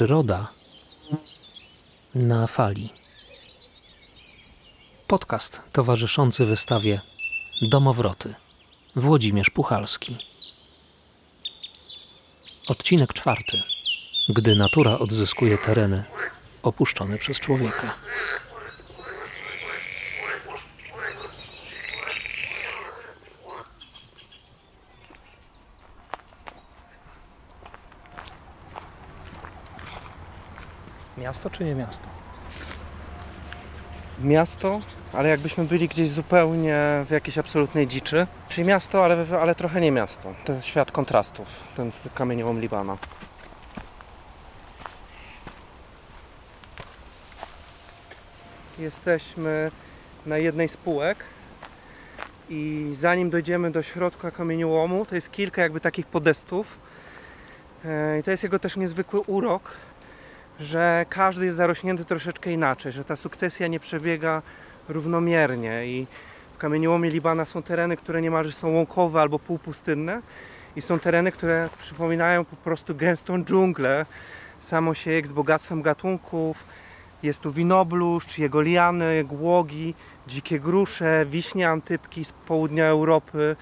Przyroda na fali. Podcast towarzyszący wystawie Domowroty. Włodzimierz Puchalski. Odcinek czwarty. Gdy natura odzyskuje tereny opuszczone przez człowieka. Miasto czy nie miasto? Miasto, ale jakbyśmy byli gdzieś zupełnie w jakiejś absolutnej dziczy. Czyli miasto, ale, ale trochę nie miasto. Ten świat kontrastów, ten kamieniołom Libana. Jesteśmy na jednej z półek i zanim dojdziemy do środka kamieniołomu, to jest kilka jakby takich podestów. E, I to jest jego też niezwykły urok, że każdy jest zarośnięty troszeczkę inaczej, że ta sukcesja nie przebiega równomiernie i w kamieniołomie Libana są tereny, które niemalże są łąkowe albo półpustynne i są tereny, które przypominają po prostu gęstą dżunglę, samosiejek z bogactwem gatunków. Jest tu winobluszcz, jego liany, głogi, dzikie grusze, wiśnie antypki z południa Europy,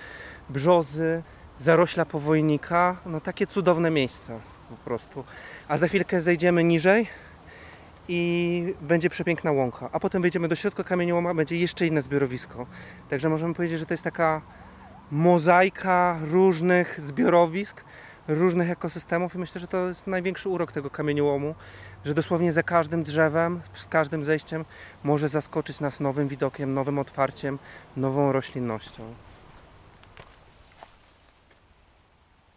brzozy, zarośla powojnika. No takie cudowne miejsca po prostu. A za chwilkę zejdziemy niżej i będzie przepiękna łąka. A potem wejdziemy do środka kamieniołoma, będzie jeszcze inne zbiorowisko. Także możemy powiedzieć, że to jest taka mozaika różnych zbiorowisk, różnych ekosystemów i myślę, że to jest największy urok tego kamieniołomu, że dosłownie za każdym drzewem, z każdym zejściem może zaskoczyć nas nowym widokiem, nowym otwarciem, nową roślinnością.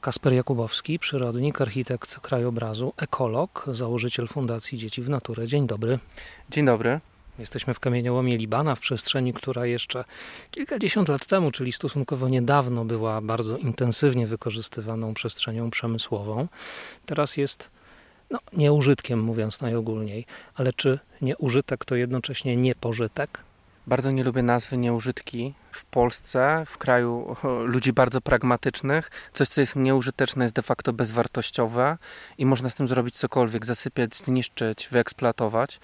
Kasper Jakubowski, przyrodnik, architekt krajobrazu, ekolog, założyciel Fundacji Dzieci w Naturę. Dzień dobry. Dzień dobry. Jesteśmy w kamieniołomie Libana, w przestrzeni, która jeszcze kilkadziesiąt lat temu, czyli stosunkowo niedawno, była bardzo intensywnie wykorzystywaną przestrzenią przemysłową. Teraz jest no, nieużytkiem, mówiąc najogólniej. Ale czy nieużytek to jednocześnie niepożytek? Bardzo nie lubię nazwy nieużytki w Polsce, w kraju ludzi bardzo pragmatycznych. Coś, co jest nieużyteczne, jest de facto bezwartościowe i można z tym zrobić cokolwiek, zasypiać, zniszczyć, wyeksploatować.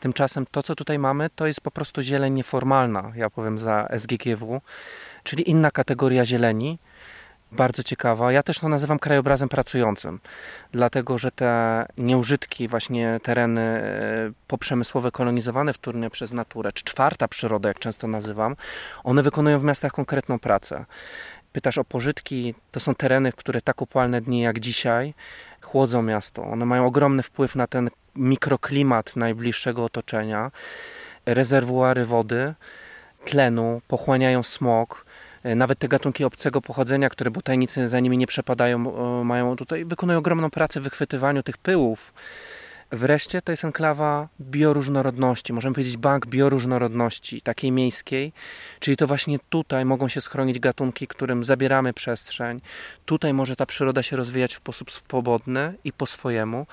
Tymczasem to, co tutaj mamy, to jest po prostu zieleń nieformalna, ja powiem za SGGW, czyli inna kategoria zieleni bardzo ciekawa. Ja też to nazywam krajobrazem pracującym, dlatego że te nieużytki, właśnie tereny e, poprzemysłowe kolonizowane wtórnie przez naturę, czy czwarta przyroda, jak często nazywam, one wykonują w miastach konkretną pracę. Pytasz o pożytki, to są tereny, które tak upalne dni jak dzisiaj chłodzą miasto. One mają ogromny wpływ na ten mikroklimat najbliższego otoczenia, rezerwuary wody, tlenu, pochłaniają smog, nawet te gatunki obcego pochodzenia, które botanicy za nimi nie przepadają, mają tutaj, wykonują ogromną pracę w wychwytywaniu tych pyłów. Wreszcie to jest enklawa bioróżnorodności, możemy powiedzieć bank bioróżnorodności, takiej miejskiej, czyli to właśnie tutaj mogą się schronić gatunki, którym zabieramy przestrzeń. Tutaj może ta przyroda się rozwijać w sposób swobodny i po swojemu.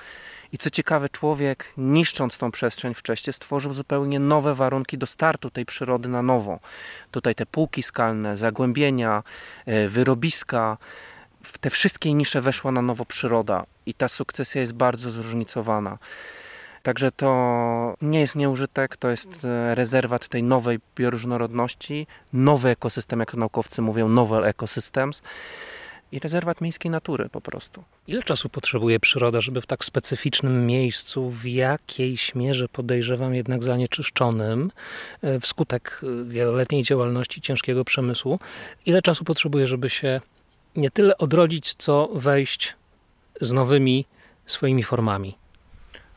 I co ciekawe, człowiek niszcząc tą przestrzeń wcześniej stworzył zupełnie nowe warunki do startu tej przyrody na nowo. Tutaj te półki skalne, zagłębienia, e, wyrobiska, w te wszystkie nisze weszła na nowo przyroda i ta sukcesja jest bardzo zróżnicowana. Także to nie jest nieużytek, to jest e, rezerwat tej nowej bioróżnorodności, nowy ekosystem, jak naukowcy mówią, novel ecosystems i rezerwat miejskiej natury po prostu. Ile czasu potrzebuje przyroda, żeby w tak specyficznym miejscu, w jakiejś mierze podejrzewam jednak zanieczyszczonym, e, wskutek e, wieloletniej działalności ciężkiego przemysłu, ile czasu potrzebuje, żeby się nie tyle odrodzić, co wejść z nowymi swoimi formami?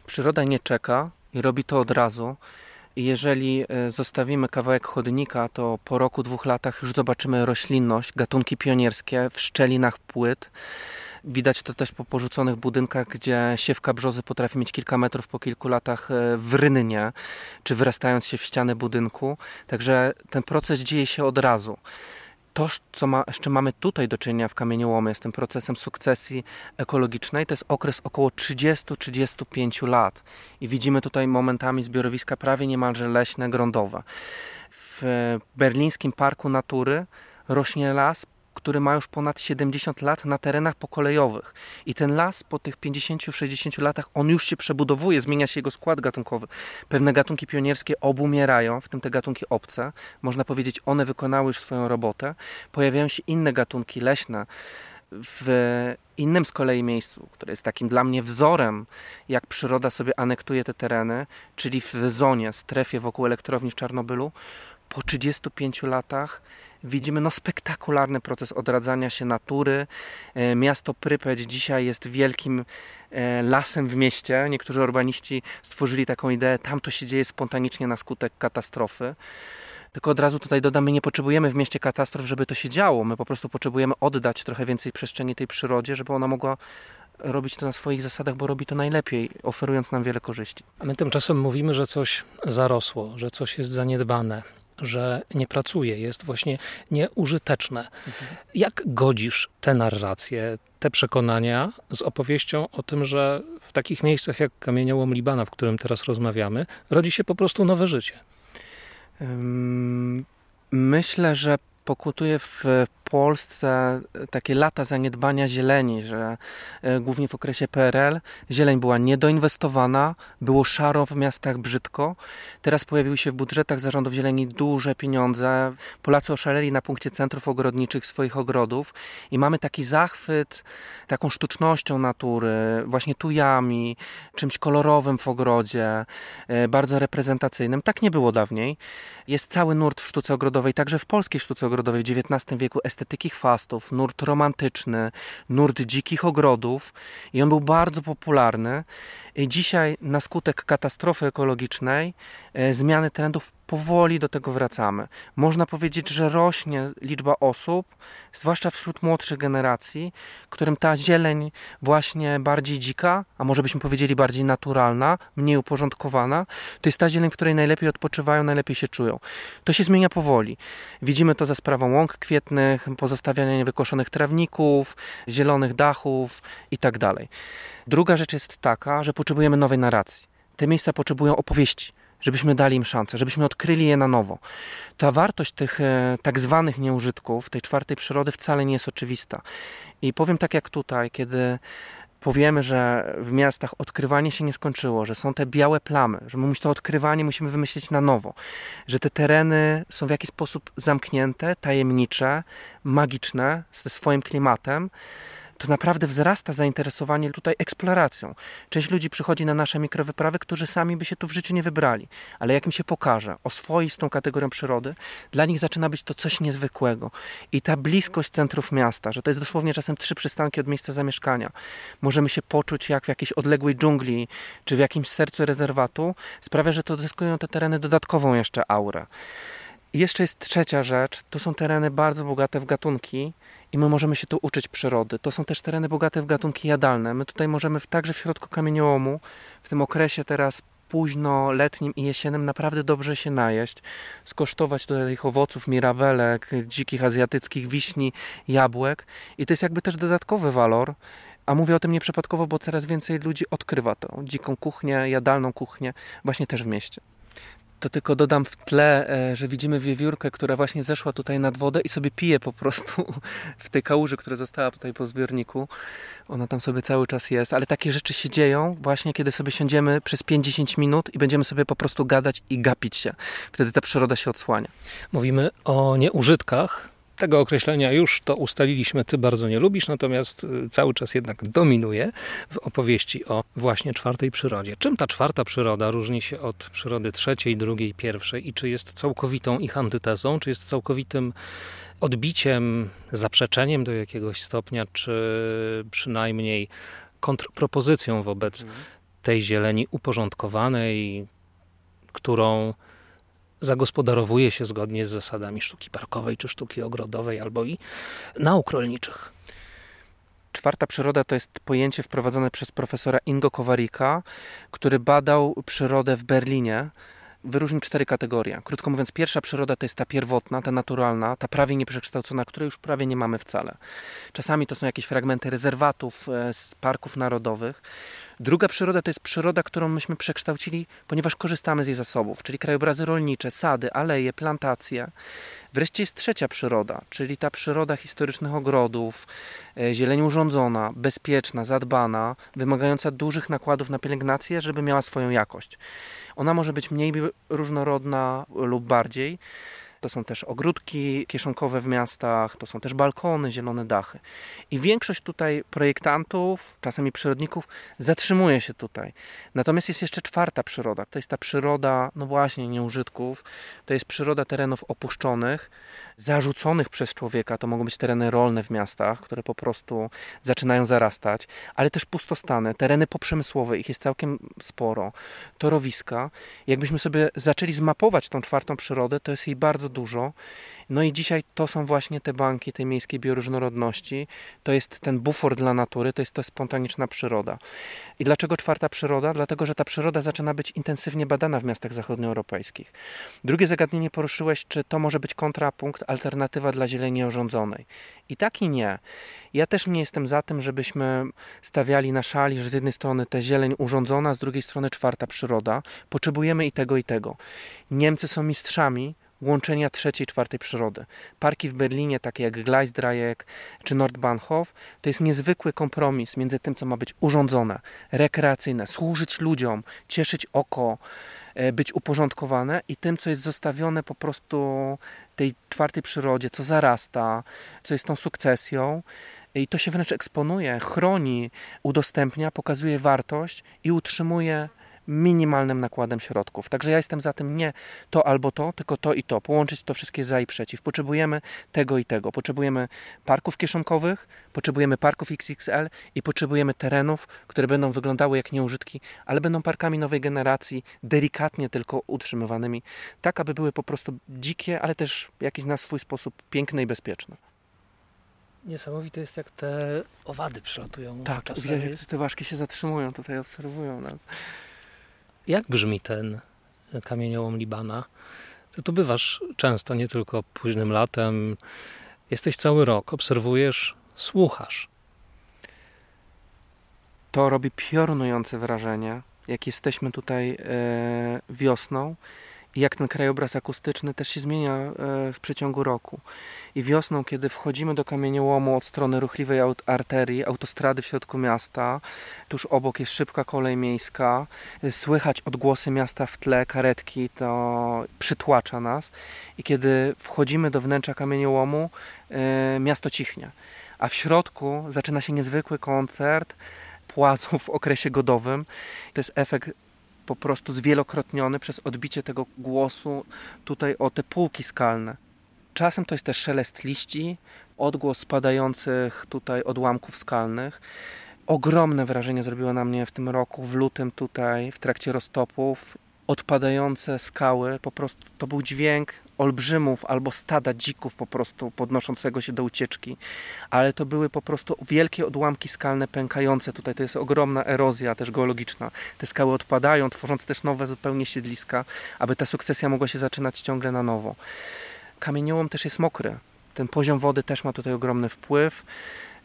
Przyroda nie czeka i robi to od razu. Jeżeli e, zostawimy kawałek chodnika, to po roku, dwóch latach już zobaczymy roślinność, gatunki pionierskie w szczelinach płyt. Widać to też po porzuconych budynkach, gdzie siewka brzozy potrafi mieć kilka metrów po kilku latach e, w rynnie, czy wyrastając się w ścianę budynku. Także ten proces dzieje się od razu to, co ma, jeszcze mamy tutaj do czynienia w kamieniołomie z tym procesem sukcesji ekologicznej, to jest okres około 30-35 lat. I widzimy tutaj momentami zbiorowiska prawie niemalże leśne, grądowe. W berlińskim Parku Natury rośnie las który ma już ponad 70 lat na terenach pokolejowych. I ten las po tych 50-60 latach, on już się przebudowuje, zmienia się jego skład gatunkowy. Pewne gatunki pionierskie obumierają, w tym te gatunki obce. Można powiedzieć, one wykonały już swoją robotę. Pojawiają się inne gatunki leśne, w innym z kolei miejscu, które jest takim dla mnie wzorem, jak przyroda sobie anektuje te tereny, czyli w zonie, strefie wokół elektrowni w Czarnobylu, po 35 latach widzimy no, spektakularny proces odradzania się natury. E, miasto Prypeć dzisiaj jest wielkim e, lasem w mieście. Niektórzy urbaniści stworzyli taką ideę, tam to się dzieje spontanicznie na skutek katastrofy. Tylko od razu tutaj dodam, my nie potrzebujemy w mieście katastrof, żeby to się działo. My po prostu potrzebujemy oddać trochę więcej przestrzeni tej przyrodzie, żeby ona mogła robić to na swoich zasadach, bo robi to najlepiej, oferując nam wiele korzyści. A my tymczasem mówimy, że coś zarosło, że coś jest zaniedbane, że nie pracuje, jest właśnie nieużyteczne. Mhm. Jak godzisz te narracje, te przekonania z opowieścią o tym, że w takich miejscach jak kamieniołom Libana, w którym teraz rozmawiamy, rodzi się po prostu nowe życie? Myślę, że pokutuje w Polsce takie lata zaniedbania zieleni, że e, głównie w okresie PRL zieleń była niedoinwestowana, było szaro w miastach brzydko. Teraz pojawiły się w budżetach zarządów zieleni duże pieniądze. Polacy oszaleli na punkcie centrów ogrodniczych swoich ogrodów i mamy taki zachwyt taką sztucznością natury, właśnie tujami, czymś kolorowym w ogrodzie, e, bardzo reprezentacyjnym. Tak nie było dawniej. Jest cały nurt w sztuce ogrodowej, także w polskiej sztuce ogrodowej w XIX wieku chwastów, nurt romantyczny, nurt dzikich ogrodów i on był bardzo popularny. I dzisiaj na skutek katastrofy ekologicznej, e, zmiany trendów powoli do tego wracamy. Można powiedzieć, że rośnie liczba osób, zwłaszcza wśród młodszych generacji, którym ta zieleń właśnie bardziej dzika, a może byśmy powiedzieli bardziej naturalna, mniej uporządkowana, to jest ta zieleń, w której najlepiej odpoczywają, najlepiej się czują. To się zmienia powoli. Widzimy to za sprawą łąk kwietnych, pozostawiania niewykoszonych trawników, zielonych dachów itd. Tak Druga rzecz jest taka, że potrzebujemy nowej narracji. Te miejsca potrzebują opowieści żebyśmy dali im szansę, żebyśmy odkryli je na nowo. Ta wartość tych e, tak zwanych nieużytków, tej czwartej przyrody wcale nie jest oczywista. I powiem tak jak tutaj, kiedy powiemy, że w miastach odkrywanie się nie skończyło, że są te białe plamy, że my to odkrywanie musimy wymyślić na nowo, że te tereny są w jakiś sposób zamknięte, tajemnicze, magiczne, ze swoim klimatem, to naprawdę wzrasta zainteresowanie tutaj eksploracją. Część ludzi przychodzi na nasze mikrowyprawy, którzy sami by się tu w życiu nie wybrali, ale jak im się pokaże, oswoi z tą kategorią przyrody, dla nich zaczyna być to coś niezwykłego. I ta bliskość centrów miasta, że to jest dosłownie czasem trzy przystanki od miejsca zamieszkania, możemy się poczuć jak w jakiejś odległej dżungli, czy w jakimś sercu rezerwatu, sprawia, że to zyskują te tereny dodatkową jeszcze aurę. I jeszcze jest trzecia rzecz, to są tereny bardzo bogate w gatunki i my możemy się tu uczyć przyrody. To są też tereny bogate w gatunki jadalne. My tutaj możemy w, także w środku kamieniołomu, w tym okresie teraz późno letnim i jesiennym naprawdę dobrze się najeść, skosztować tutaj ich owoców, mirabelek, dzikich azjatyckich wiśni, jabłek i to jest jakby też dodatkowy walor. A mówię o tym nieprzypadkowo, bo coraz więcej ludzi odkrywa tą dziką kuchnię, jadalną kuchnię właśnie też w mieście. To tylko dodam w tle, e, że widzimy wiewiórkę, która właśnie zeszła tutaj nad wodę i sobie pije po prostu w tej kałuży, która została tutaj po zbiorniku. Ona tam sobie cały czas jest, ale takie rzeczy się dzieją właśnie, kiedy sobie siądziemy przez 5-10 minut i będziemy sobie po prostu gadać i gapić się. Wtedy ta przyroda się odsłania. Mówimy o nieużytkach, tego określenia już to ustaliliśmy, ty bardzo nie lubisz, natomiast y, cały czas jednak dominuje w opowieści o właśnie czwartej przyrodzie. Czym ta czwarta przyroda różni się od przyrody trzeciej, drugiej, pierwszej i czy jest całkowitą ich antytezą, czy jest całkowitym odbiciem, zaprzeczeniem do jakiegoś stopnia, czy przynajmniej kontrpropozycją wobec mhm. tej zieleni uporządkowanej, którą zagospodarowuje się zgodnie z zasadami sztuki parkowej czy sztuki ogrodowej albo i nauk rolniczych. Czwarta przyroda to jest pojęcie wprowadzone przez profesora Ingo Kowarika, który badał przyrodę w Berlinie. Wyróżnił cztery kategorie. Krótko mówiąc, pierwsza przyroda to jest ta pierwotna, ta naturalna, ta prawie nieprzekształcona, której już prawie nie mamy wcale. Czasami to są jakieś fragmenty rezerwatów, e, z parków narodowych. Druga przyroda to jest przyroda, którą myśmy przekształcili, ponieważ korzystamy z jej zasobów, czyli krajobrazy rolnicze, sady, aleje, plantacje. Wreszcie jest trzecia przyroda, czyli ta przyroda historycznych ogrodów, e, zieleń urządzona, bezpieczna, zadbana, wymagająca dużych nakładów na pielęgnację, żeby miała swoją jakość. Ona może być mniej różnorodna lub bardziej. To są też ogródki kieszonkowe w miastach, to są też balkony, zielone dachy. I większość tutaj projektantów, czasami przyrodników, zatrzymuje się tutaj. Natomiast jest jeszcze czwarta przyroda. To jest ta przyroda, no właśnie, nieużytków. To jest przyroda terenów opuszczonych, zarzuconych przez człowieka. To mogą być tereny rolne w miastach, które po prostu zaczynają zarastać, ale też pustostany, tereny poprzemysłowe, ich jest całkiem sporo, torowiska. Jakbyśmy sobie zaczęli zmapować tą czwartą przyrodę, to jest jej bardzo dużo. No i dzisiaj to są właśnie te banki tej miejskiej bioróżnorodności. To jest ten bufor dla natury, to jest ta spontaniczna przyroda. I dlaczego czwarta przyroda? Dlatego, że ta przyroda zaczyna być intensywnie badana w miastach zachodnioeuropejskich. Drugie zagadnienie poruszyłeś, czy to może być kontrapunkt, alternatywa dla zieleni urządzonej. I tak i nie. Ja też nie jestem za tym, żebyśmy stawiali na szali, że z jednej strony te zieleń urządzona, z drugiej strony czwarta przyroda. Potrzebujemy i tego, i tego. Niemcy są mistrzami łączenia trzeciej, czwartej przyrody. Parki w Berlinie, takie jak Gleisdreieck czy Nordbahnhof, to jest niezwykły kompromis między tym, co ma być urządzone, rekreacyjne, służyć ludziom, cieszyć oko, e, być uporządkowane i tym, co jest zostawione po prostu tej czwartej przyrodzie, co zarasta, co jest tą sukcesją. I to się wręcz eksponuje, chroni, udostępnia, pokazuje wartość i utrzymuje minimalnym nakładem środków. Także ja jestem za tym nie to albo to, tylko to i to. Połączyć to wszystkie za i przeciw. Potrzebujemy tego i tego. Potrzebujemy parków kieszonkowych, potrzebujemy parków XXL i potrzebujemy terenów, które będą wyglądały jak nieużytki, ale będą parkami nowej generacji, delikatnie tylko utrzymywanymi, tak aby były po prostu dzikie, ale też jakieś na swój sposób piękne i bezpieczne. Niesamowite jest, jak te owady przylatują. Tak, widać, jak te ważki się zatrzymują, tutaj obserwują nas. Jak brzmi ten kamieniołom Libana? Ty tu bywasz często, nie tylko późnym latem. Jesteś cały rok, obserwujesz, słuchasz. To robi piorunujące wrażenie, jak jesteśmy tutaj e, wiosną jak ten krajobraz akustyczny też się zmienia e, w przeciągu roku. I wiosną, kiedy wchodzimy do kamieniołomu od strony ruchliwej arterii, autostrady w środku miasta, tuż obok jest szybka kolej miejska, e, słychać odgłosy miasta w tle, karetki, to przytłacza nas. I kiedy wchodzimy do wnętrza kamieniołomu, e, miasto cichnie. A w środku zaczyna się niezwykły koncert płazów w okresie godowym. To jest efekt po prostu zwielokrotniony przez odbicie tego głosu tutaj o te półki skalne. Czasem to jest też szelest liści, odgłos spadających tutaj odłamków skalnych. Ogromne wrażenie zrobiło na mnie w tym roku, w lutym tutaj, w trakcie roztopów. Odpadające skały, po prostu to był dźwięk olbrzymów albo stada dzików po prostu podnoszącego się do ucieczki, ale to były po prostu wielkie odłamki skalne pękające. Tutaj to jest ogromna erozja też geologiczna. Te skały odpadają, tworząc też nowe zupełnie siedliska, aby ta sukcesja mogła się zaczynać ciągle na nowo. Kamieniołom też jest mokry. Ten poziom wody też ma tutaj ogromny wpływ.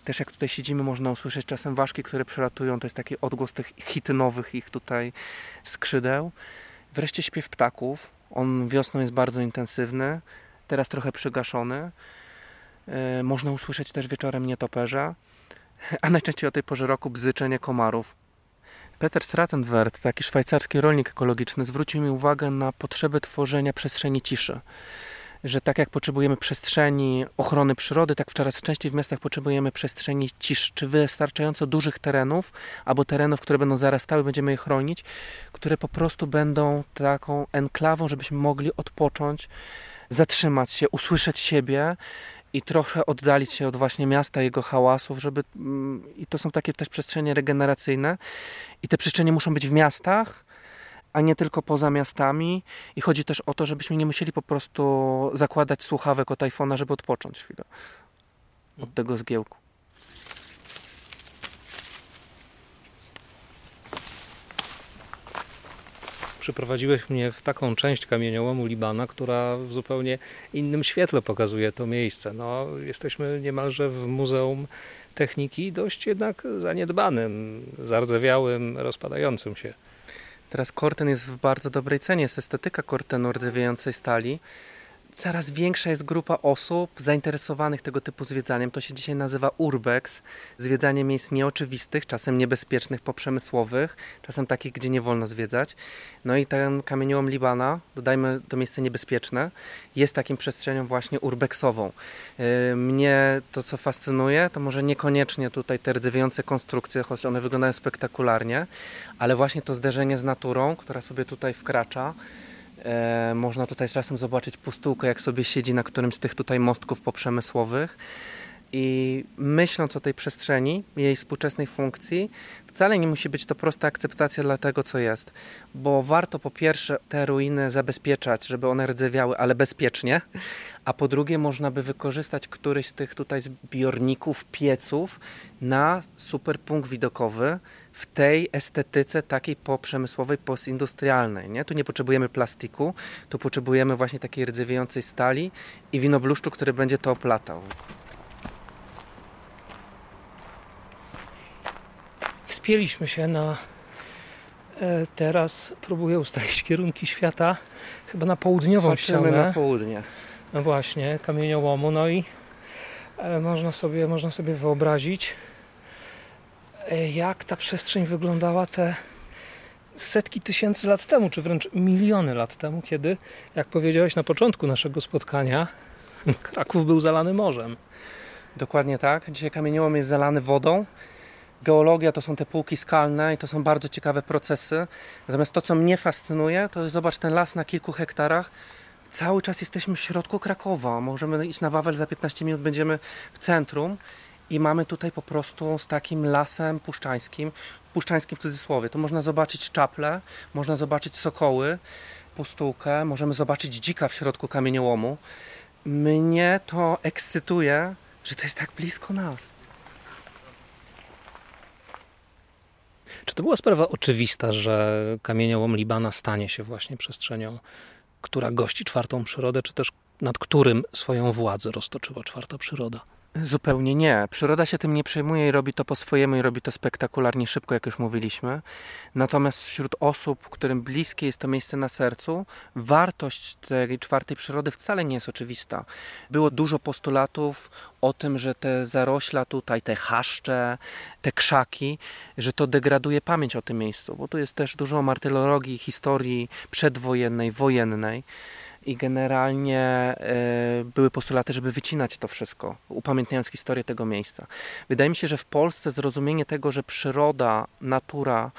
Też jak tutaj siedzimy, można usłyszeć czasem ważki, które przelatują. To jest taki odgłos tych hitynowych ich tutaj skrzydeł. Wreszcie śpiew ptaków on wiosną jest bardzo intensywny, teraz trochę przygaszony. E, można usłyszeć też wieczorem nietoperza, a najczęściej o tej porze roku bzyczenie komarów. Peter Stratenwert, taki szwajcarski rolnik ekologiczny, zwrócił mi uwagę na potrzebę tworzenia przestrzeni ciszy że tak jak potrzebujemy przestrzeni ochrony przyrody, tak coraz częściej w miastach potrzebujemy przestrzeni ciszy, czy wystarczająco dużych terenów, albo terenów, które będą zarastały, będziemy je chronić, które po prostu będą taką enklawą, żebyśmy mogli odpocząć, zatrzymać się, usłyszeć siebie i trochę oddalić się od właśnie miasta, jego hałasów, żeby mm, i to są takie też przestrzenie regeneracyjne. I te przestrzenie muszą być w miastach, a nie tylko poza miastami. I chodzi też o to, żebyśmy nie musieli po prostu zakładać słuchawek od iPhone'a, żeby odpocząć chwilę od tego zgiełku. Przyprowadziłeś mnie w taką część kamieniołomu Libana, która w zupełnie innym świetle pokazuje to miejsce. No, jesteśmy niemalże w Muzeum techniki dość jednak zaniedbanym, zardzewiałym, rozpadającym się. Teraz korten jest w bardzo dobrej cenie. Jest estetyka kortenu rdzewiejącej stali coraz większa jest grupa osób zainteresowanych tego typu zwiedzaniem. To się dzisiaj nazywa urbex, zwiedzanie miejsc nieoczywistych, czasem niebezpiecznych, poprzemysłowych, czasem takich, gdzie nie wolno zwiedzać. No i ten kamieniołom Libana, dodajmy to miejsce niebezpieczne, jest takim przestrzenią właśnie urbexową. Y, mnie to, co fascynuje, to może niekoniecznie tutaj te rdzewiące konstrukcje, choć one wyglądają spektakularnie, ale właśnie to zderzenie z naturą, która sobie tutaj wkracza, E, można tutaj czasem zobaczyć pustułkę, jak sobie siedzi na którymś z tych tutaj mostków poprzemysłowych. I myśląc o tej przestrzeni, jej współczesnej funkcji, wcale nie musi być to prosta akceptacja dla tego, co jest, bo warto po pierwsze te ruiny zabezpieczać, żeby one rdzewiały, ale bezpiecznie, a po drugie można by wykorzystać któryś z tych tutaj zbiorników, pieców na super punkt widokowy w tej estetyce takiej poprzemysłowej, postindustrialnej. Nie? Tu nie potrzebujemy plastiku, tu potrzebujemy właśnie takiej rdzewiejącej stali i winobluszczu, który będzie to oplatał. Wspięliśmy się na e, teraz próbuję ustalić kierunki świata chyba na południową Patrzymy ścianę. na południe. No właśnie, kamieniołomu. No i e, można sobie, można sobie wyobrazić, e, jak ta przestrzeń wyglądała te setki tysięcy lat temu, czy wręcz miliony lat temu, kiedy, jak powiedziałeś na początku naszego spotkania, Kraków był zalany morzem. Dokładnie tak. Dzisiaj kamieniołom jest zalany wodą. Geologia to są te półki skalne i to są bardzo ciekawe procesy. Natomiast to, co mnie fascynuje, to jest zobacz ten las na kilku hektarach. Cały czas jesteśmy w środku Krakowa. Możemy iść na Wawel, za 15 minut będziemy w centrum. I mamy tutaj po prostu z takim lasem puszczańskim, puszczańskim w cudzysłowie. Tu można zobaczyć czaple, można zobaczyć sokoły, pustułkę, możemy zobaczyć dzika w środku kamieniołomu. Mnie to ekscytuje, że to jest tak blisko nas. Czy to była sprawa oczywista, że kamieniołom Libana stanie się właśnie przestrzenią, która gości czwartą przyrodę, czy też nad którym swoją władzę roztoczyła czwarta przyroda? Zupełnie nie. Przyroda się tym nie przejmuje i robi to po swojemu i robi to spektakularnie szybko, jak już mówiliśmy. Natomiast wśród osób, którym bliskie jest to miejsce na sercu, wartość tej czwartej przyrody wcale nie jest oczywista. Było dużo postulatów o tym, że te zarośla tutaj, te chaszcze, te krzaki, że to degraduje pamięć o tym miejscu, bo tu jest też dużo martyrologii, historii przedwojennej, wojennej i generalnie e, były postulaty, żeby wycinać to wszystko, upamiętniając historię tego miejsca. Wydaje mi się, że w Polsce zrozumienie tego, że przyroda, natura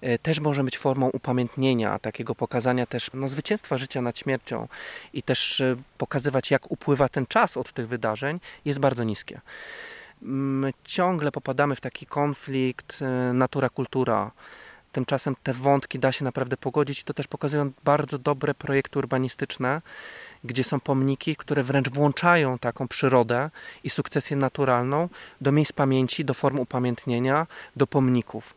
e, też może być formą upamiętnienia, takiego pokazania też no, zwycięstwa życia nad śmiercią i też e, pokazywać, jak upływa ten czas od tych wydarzeń, jest bardzo niskie. My ciągle popadamy w taki konflikt natura-kultura Tymczasem te wątki da się naprawdę pogodzić i to też pokazują bardzo dobre projekty urbanistyczne, gdzie są pomniki, które wręcz włączają taką przyrodę i sukcesję naturalną do miejsc pamięci, do form upamiętnienia, do pomników.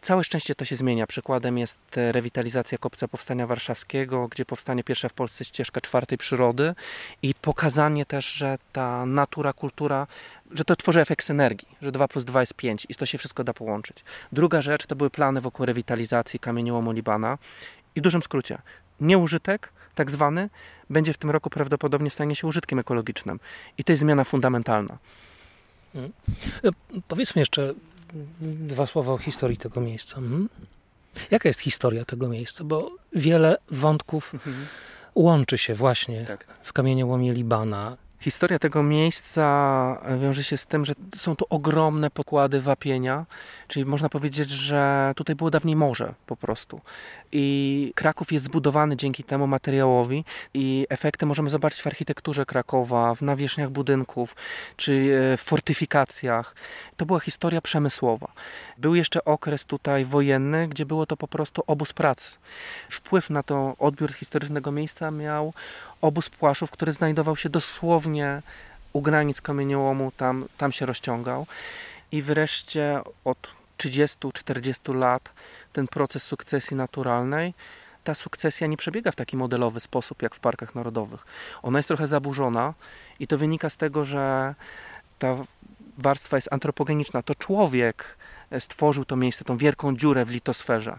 Całe szczęście to się zmienia. Przykładem jest rewitalizacja Kopca Powstania Warszawskiego, gdzie powstanie pierwsza w Polsce ścieżka czwartej przyrody i pokazanie też, że ta natura, kultura, że to tworzy efekt synergii, że 2 plus 2 jest 5 i to się wszystko da połączyć. Druga rzecz to były plany wokół rewitalizacji kamieniołomu Libana i w dużym skrócie, nieużytek, tak zwany, będzie w tym roku prawdopodobnie stanie się użytkiem ekologicznym. I to jest zmiana fundamentalna. Hmm. E, powiedzmy jeszcze, dwa słowa o historii tego miejsca. Mhm. Jaka jest historia tego miejsca? Bo wiele wątków mhm. łączy się właśnie tak. w kamieniołomie Libana. Historia tego miejsca wiąże się z tym, że są tu ogromne pokłady wapienia, czyli można powiedzieć, że tutaj było dawniej morze po prostu. I Kraków jest zbudowany dzięki temu materiałowi i efekty możemy zobaczyć w architekturze Krakowa, w nawierzchniach budynków, czy e, w fortyfikacjach. To była historia przemysłowa. Był jeszcze okres tutaj wojenny, gdzie było to po prostu obóz pracy. Wpływ na to odbiór historycznego miejsca miał obóz Płaszów, który znajdował się dosłownie u granic kamieniołomu, tam, tam się rozciągał. I wreszcie od 30-40 lat ten proces sukcesji naturalnej, ta sukcesja nie przebiega w taki modelowy sposób jak w parkach narodowych. Ona jest trochę zaburzona i to wynika z tego, że ta warstwa jest antropogeniczna. To człowiek stworzył to miejsce, tą wielką dziurę w litosferze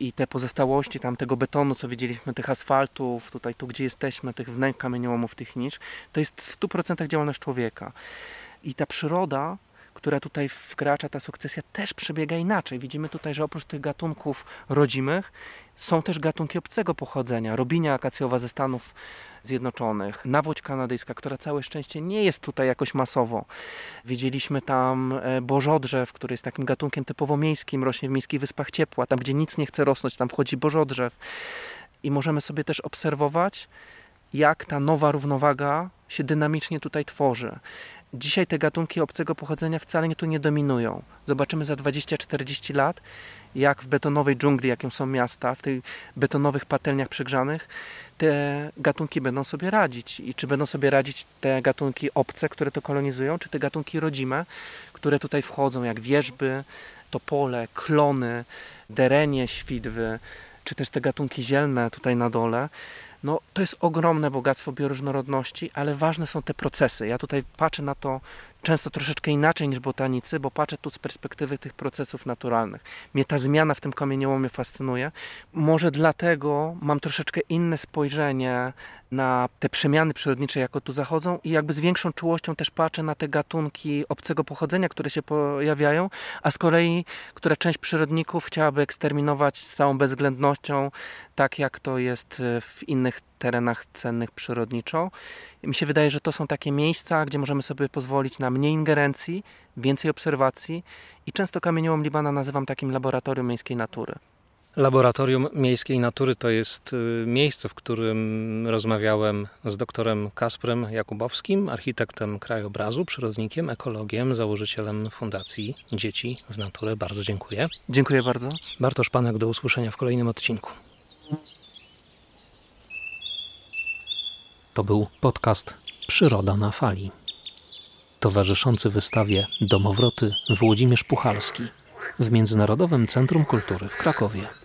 i te pozostałości tam tego betonu, co widzieliśmy, tych asfaltów, tutaj tu gdzie jesteśmy, tych wnęk kamieniołomów, tych nisz, to jest w 100% działalność człowieka. I ta przyroda, która tutaj wkracza, ta sukcesja też przebiega inaczej. Widzimy tutaj, że oprócz tych gatunków rodzimych są też gatunki obcego pochodzenia. Robinia akacjowa ze Stanów Zjednoczonych, nawłoć kanadyjska, która całe szczęście nie jest tutaj jakoś masowo. Widzieliśmy tam e, bożodrzew, który jest takim gatunkiem typowo miejskim, rośnie w miejskich wyspach ciepła. Tam, gdzie nic nie chce rosnąć, tam wchodzi bożodrzew. I możemy sobie też obserwować, jak ta nowa równowaga się dynamicznie tutaj tworzy. Dzisiaj te gatunki obcego pochodzenia wcale nie tu nie dominują. Zobaczymy za 20-40 lat, jak w betonowej dżungli, jaką są miasta, w tych betonowych patelniach przegrzanych, te gatunki będą sobie radzić. I czy będą sobie radzić te gatunki obce, które to kolonizują, czy te gatunki rodzime, które tutaj wchodzą, jak wierzby, topole, klony, derenie, świdwy, czy też te gatunki zielne tutaj na dole no, to jest ogromne bogactwo bioróżnorodności, ale ważne są te procesy. Ja tutaj patrzę na to często troszeczkę inaczej niż botanicy, bo patrzę tu z perspektywy tych procesów naturalnych. Mnie ta zmiana w tym kamieniołomie fascynuje. Może dlatego mam troszeczkę inne spojrzenie na te przemiany przyrodnicze, jako tu zachodzą i jakby z większą czułością też patrzę na te gatunki obcego pochodzenia, które się pojawiają, a z kolei, które część przyrodników chciałaby eksterminować z całą bezwzględnością, tak jak to jest w innych terenach cennych przyrodniczo. Mi się wydaje, że to są takie miejsca, gdzie możemy sobie pozwolić na mniej ingerencji, więcej obserwacji i często kamieniołom Libana nazywam takim laboratorium miejskiej natury. Laboratorium Miejskiej Natury to jest y, miejsce, w którym rozmawiałem z doktorem Kasprem Jakubowskim, architektem krajobrazu, przyrodnikiem, ekologiem, założycielem Fundacji Dzieci w Naturę. Bardzo dziękuję. Dziękuję bardzo. Bartosz Panek, do usłyszenia w kolejnym odcinku. To był podcast Przyroda na fali. Towarzyszący wystawie Domowroty Włodzimierz Puchalski w Międzynarodowym Centrum Kultury w Krakowie.